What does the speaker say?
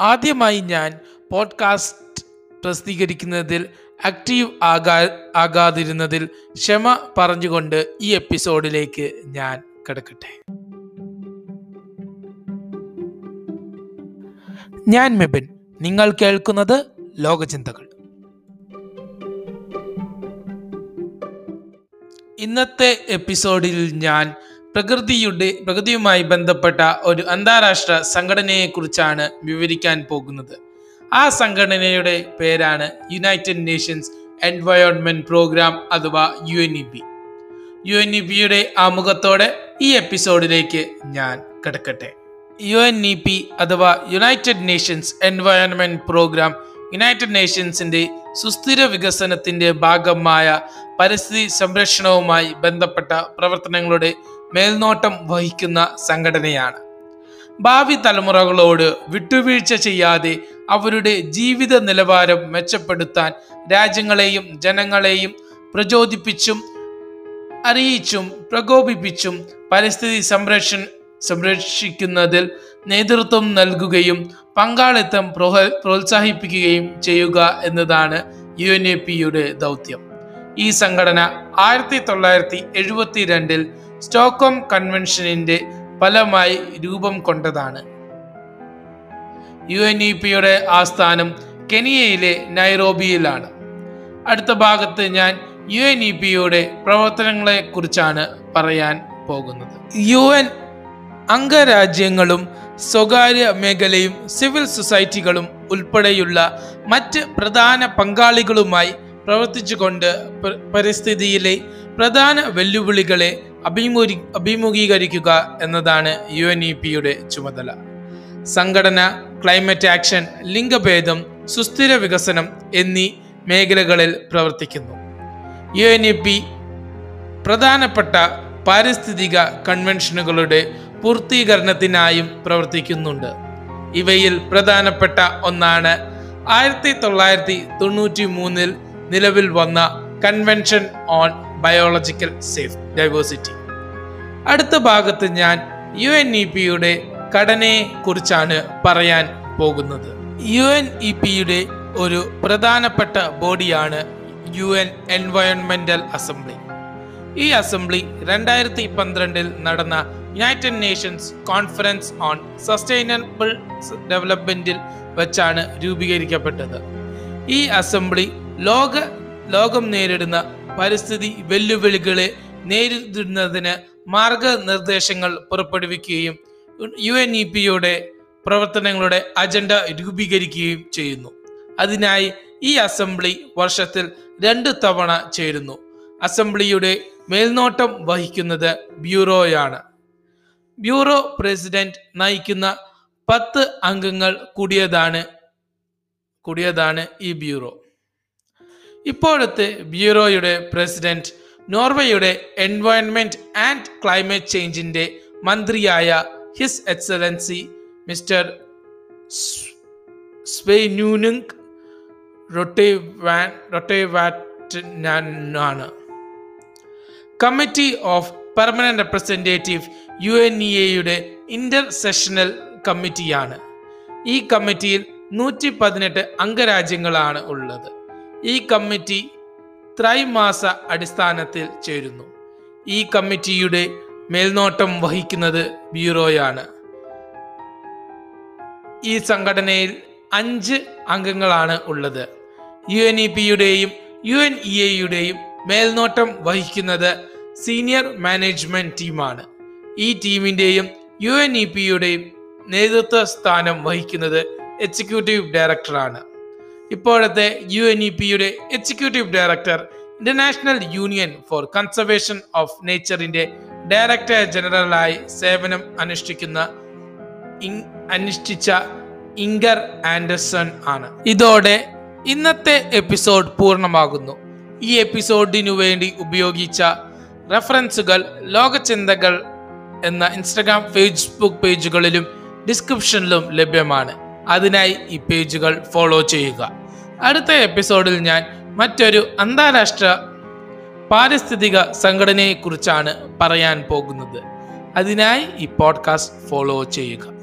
ആദ്യമായി ഞാൻ podcast പ്രസിദ്ധീകരിക്കുന്നതിൽ active ആകാ ആകാതിരുന്നതിൽ ക്ഷമ പറഞ്ഞുകൊണ്ട് ഈ എപ്പിസോഡിലേക്ക് ഞാൻ കിടക്കട്ടെ. ഞാൻ മെബിൻ നിങ്ങൾ കേൾക്കുന്നത് ലോകചിന്തകൾ. ഇന്നത്തെ എപ്പിസോഡിൽ ഞാൻ പ്രകൃതിയുടെ പ്രകൃതിയുമായി ബന്ധപ്പെട്ട ഒരു അന്താരാഷ്ട്ര സംഘടനയെക്കുറിച്ചാണ് വിവരിക്കാൻ പോകുന്നത്. ആ സംഘടനയുടെ പേരാണ് യുണൈറ്റഡ് നേഷൻസ് എൻവയോൺമെന്റ് പ്രോഗ്രാം അഥവാ U N E P U N E പിയുടെ ആമുഖത്തോടെ ഈ എപ്പിസോഡിലേക്ക് ഞാൻ കിടക്കട്ടെ. യു എൻ ഇ പി അഥവാ United Nations Environment Programme United നേഷൻസിന്റെ സുസ്ഥിര വികസനത്തിന്റെ ഭാഗമായ പരിസ്ഥിതി സംരക്ഷണവുമായി ബന്ധപ്പെട്ട പ്രവർത്തനങ്ങളുടെ മേൽനോട്ടം വഹിക്കുന്ന സംഘടനയാണ്. ഭാവി തലമുറകളോട് വിട്ടുവീഴ്ച ചെയ്യാതെ അവരുടെ ജീവിത നിലവാരം മെച്ചപ്പെടുത്താൻ രാജ്യങ്ങളെയും ജനങ്ങളെയും പ്രചോദിപ്പിച്ചും അറിയിച്ചും പ്രകോപിപ്പിച്ചും പരിസ്ഥിതി സംരക്ഷണ സംരക്ഷിക്കുന്നതിൽ നേതൃത്വം നൽകുകയും പങ്കാളിത്തം പ്രോത്സാഹിപ്പിക്കുകയും ചെയ്യുക എന്നതാണ് യു എൻ എ പിയുടെ ദൗത്യം. ഈ സംഘടന ആയിരത്തി തൊള്ളായിരത്തി എഴുപത്തി രണ്ടിൽ സ്റ്റോക്ക്ഹോം കൺവെൻഷനിന്റെ ഫലമായി രൂപം കൊണ്ടതാണ്. യു എൻ ഇ പിയുടെ ആസ്ഥാനം കെനിയയിലെ നൈറോബിയിലാണ്. അടുത്ത ഭാഗത്ത് ഞാൻ യു എൻ ഇ പിയുടെ പ്രവർത്തനങ്ങളെ കുറിച്ചാണ് പറയാൻ പോകുന്നത്. യു എൻ അംഗരാജ്യങ്ങളും സ്വകാര്യ മേഖലയും സിവിൽ സൊസൈറ്റികളും ഉൾപ്പെടെയുള്ള മറ്റ് പ്രധാന പങ്കാളികളുമായി പ്രവർത്തിച്ചുകൊണ്ട് പരിസ്ഥിതിയിലെ പ്രധാന വെല്ലുവിളികളെ അഭിമുഖീ അഭിമുഖീകരിക്കുക എന്നതാണ് യു എൻ ഇ പിയുടെ ചുമതല. സംഘടന ക്ലൈമറ്റ് ആക്ഷൻ ലിംഗഭേദം സുസ്ഥിര വികസനം എന്നീ മേഖലകളിൽ പ്രവർത്തിക്കുന്നു. യു എൻ ഇ പി പ്രധാനപ്പെട്ട പാരിസ്ഥിതിക കൺവെൻഷനുകളുടെ പൂർത്തീകരണത്തിനായും പ്രവർത്തിക്കുന്നുണ്ട്. ഇവയിൽ പ്രധാനപ്പെട്ട ഒന്നാണ് ആയിരത്തി തൊള്ളായിരത്തി തൊണ്ണൂറ്റി മൂന്നിൽ നിലവിൽ വന്ന convention on biological safe diversity അടുത്ത ഭാഗത്ത് ഞാൻ യു എൻ ഇ പിയുടെ ഘടനയെ കുറിച്ചാണ് പറയാൻ പോകുന്നത്. യു എൻ ഇ പിയുടെ ഒരു പ്രധാനപ്പെട്ട ബോഡിയാണ് യു എൻ എൻവയോൺമെന്റൽ അസംബ്ലി ഈ അസംബ്ലി രണ്ടായിരത്തി പന്ത്രണ്ടിൽ നടന്ന United Nations conference on sustainable ഡെവലപ്മെന്റിൽ വെച്ചാണ് രൂപീകരിക്കപ്പെട്ടത്. ഈ അസംബ്ലി ലോക ലോകം നേരിടുന്ന പരിസ്ഥിതി വെല്ലുവിളികളെ നേരിടുന്നതിന് മാർഗനിർദ്ദേശങ്ങൾ പുറപ്പെടുവിക്കുകയും യു എൻ ഇ പിയുടെ പ്രവർത്തനങ്ങളുടെ അജണ്ട രൂപീകരിക്കുകയും ചെയ്യുന്നു. അതിനായി ഈ അസംബ്ലി വർഷത്തിൽ രണ്ട് തവണ ചേരുന്നു. അസംബ്ലിയുടെ മേൽനോട്ടം വഹിക്കുന്നത് ബ്യൂറോയാണ്. ബ്യൂറോ പ്രസിഡന്റ് നയിക്കുന്ന പത്ത് അംഗങ്ങൾ കൂടിയതാണ് കൂടിയതാണ് ഈ ബ്യൂറോ. ഇപ്പോഴത്തെ ബ്യൂറോയുടെ പ്രസിഡന്റ് നോർവേയുടെ എൻവയോൺമെന്റ് ആൻഡ് ക്ലൈമറ്റ് ചേഞ്ചിന്റെ മന്ത്രിയായ his excellency mister Sveinung Rotevatn റൊട്ടേവാറ്റാണ് committee of permanent representative U N E എയുടെ ഇന്റർ സെഷണൽ കമ്മിറ്റിയാണ്. ഈ കമ്മിറ്റിയിൽ നൂറ്റി പതിനെട്ട് അംഗരാജ്യങ്ങളാണ് ഉള്ളത്. ഈ കമ്മിറ്റി ത്രൈമാസ അടിസ്ഥാനത്തിൽ ചേരുന്നു. ഈ കമ്മിറ്റിയുടെ മേൽനോട്ടം വഹിക്കുന്നത് ബ്യൂറോയാണ്. ഈ സംഘടനയിൽ അഞ്ച് അംഗങ്ങളാണ് ഉള്ളത്. യു എൻ ഇ പിയുടെയും യു എൻ ഇ എയുടെയും മേൽനോട്ടം വഹിക്കുന്നത് സീനിയർ മാനേജ്മെന്റ് ടീമാണ്. ഈ ടീമിന്റെയും യു എൻ ഇ പിയുടെയും നേതൃത്വ സ്ഥാനം വഹിക്കുന്നത് എക്സിക്യൂട്ടീവ് ഡയറക്ടറാണ്. ഇപ്പോഴത്തെ യു എൻ ഇ പിയുടെ executive director International Union for Conservation of നേച്ചറിന്റെ director ജനറലായി സേവനം അനുഷ്ഠിക്കുന്ന അനുഷ്ഠിച്ച ഇംഗർ ആൻഡർസൺ ആണ്. ഇതോടെ ഇന്നത്തെ എപ്പിസോഡ് പൂർണമാകുന്നു. ഈ എപ്പിസോഡിനു വേണ്ടി ഉപയോഗിച്ച റെഫറൻസുകൾ ലോകചിന്തകൾ എന്ന ഇൻസ്റ്റഗ്രാം ഫേസ്ബുക്ക് പേജുകളിലും ഡിസ്ക്രിപ്ഷനിലും ലഭ്യമാണ്. അതിനായി ഈ പേജുകൾ ഫോളോ ചെയ്യുക. അടുത്ത എപ്പിസോഡിൽ ഞാൻ മറ്റൊരു അന്താരാഷ്ട്ര പാരിസ്ഥിതിക സംഘടനയെക്കുറിച്ചാണ് പറയാൻ പോകുന്നത്. അതിനായി ഈ പോഡ്കാസ്റ്റ് ഫോളോ ചെയ്യുക.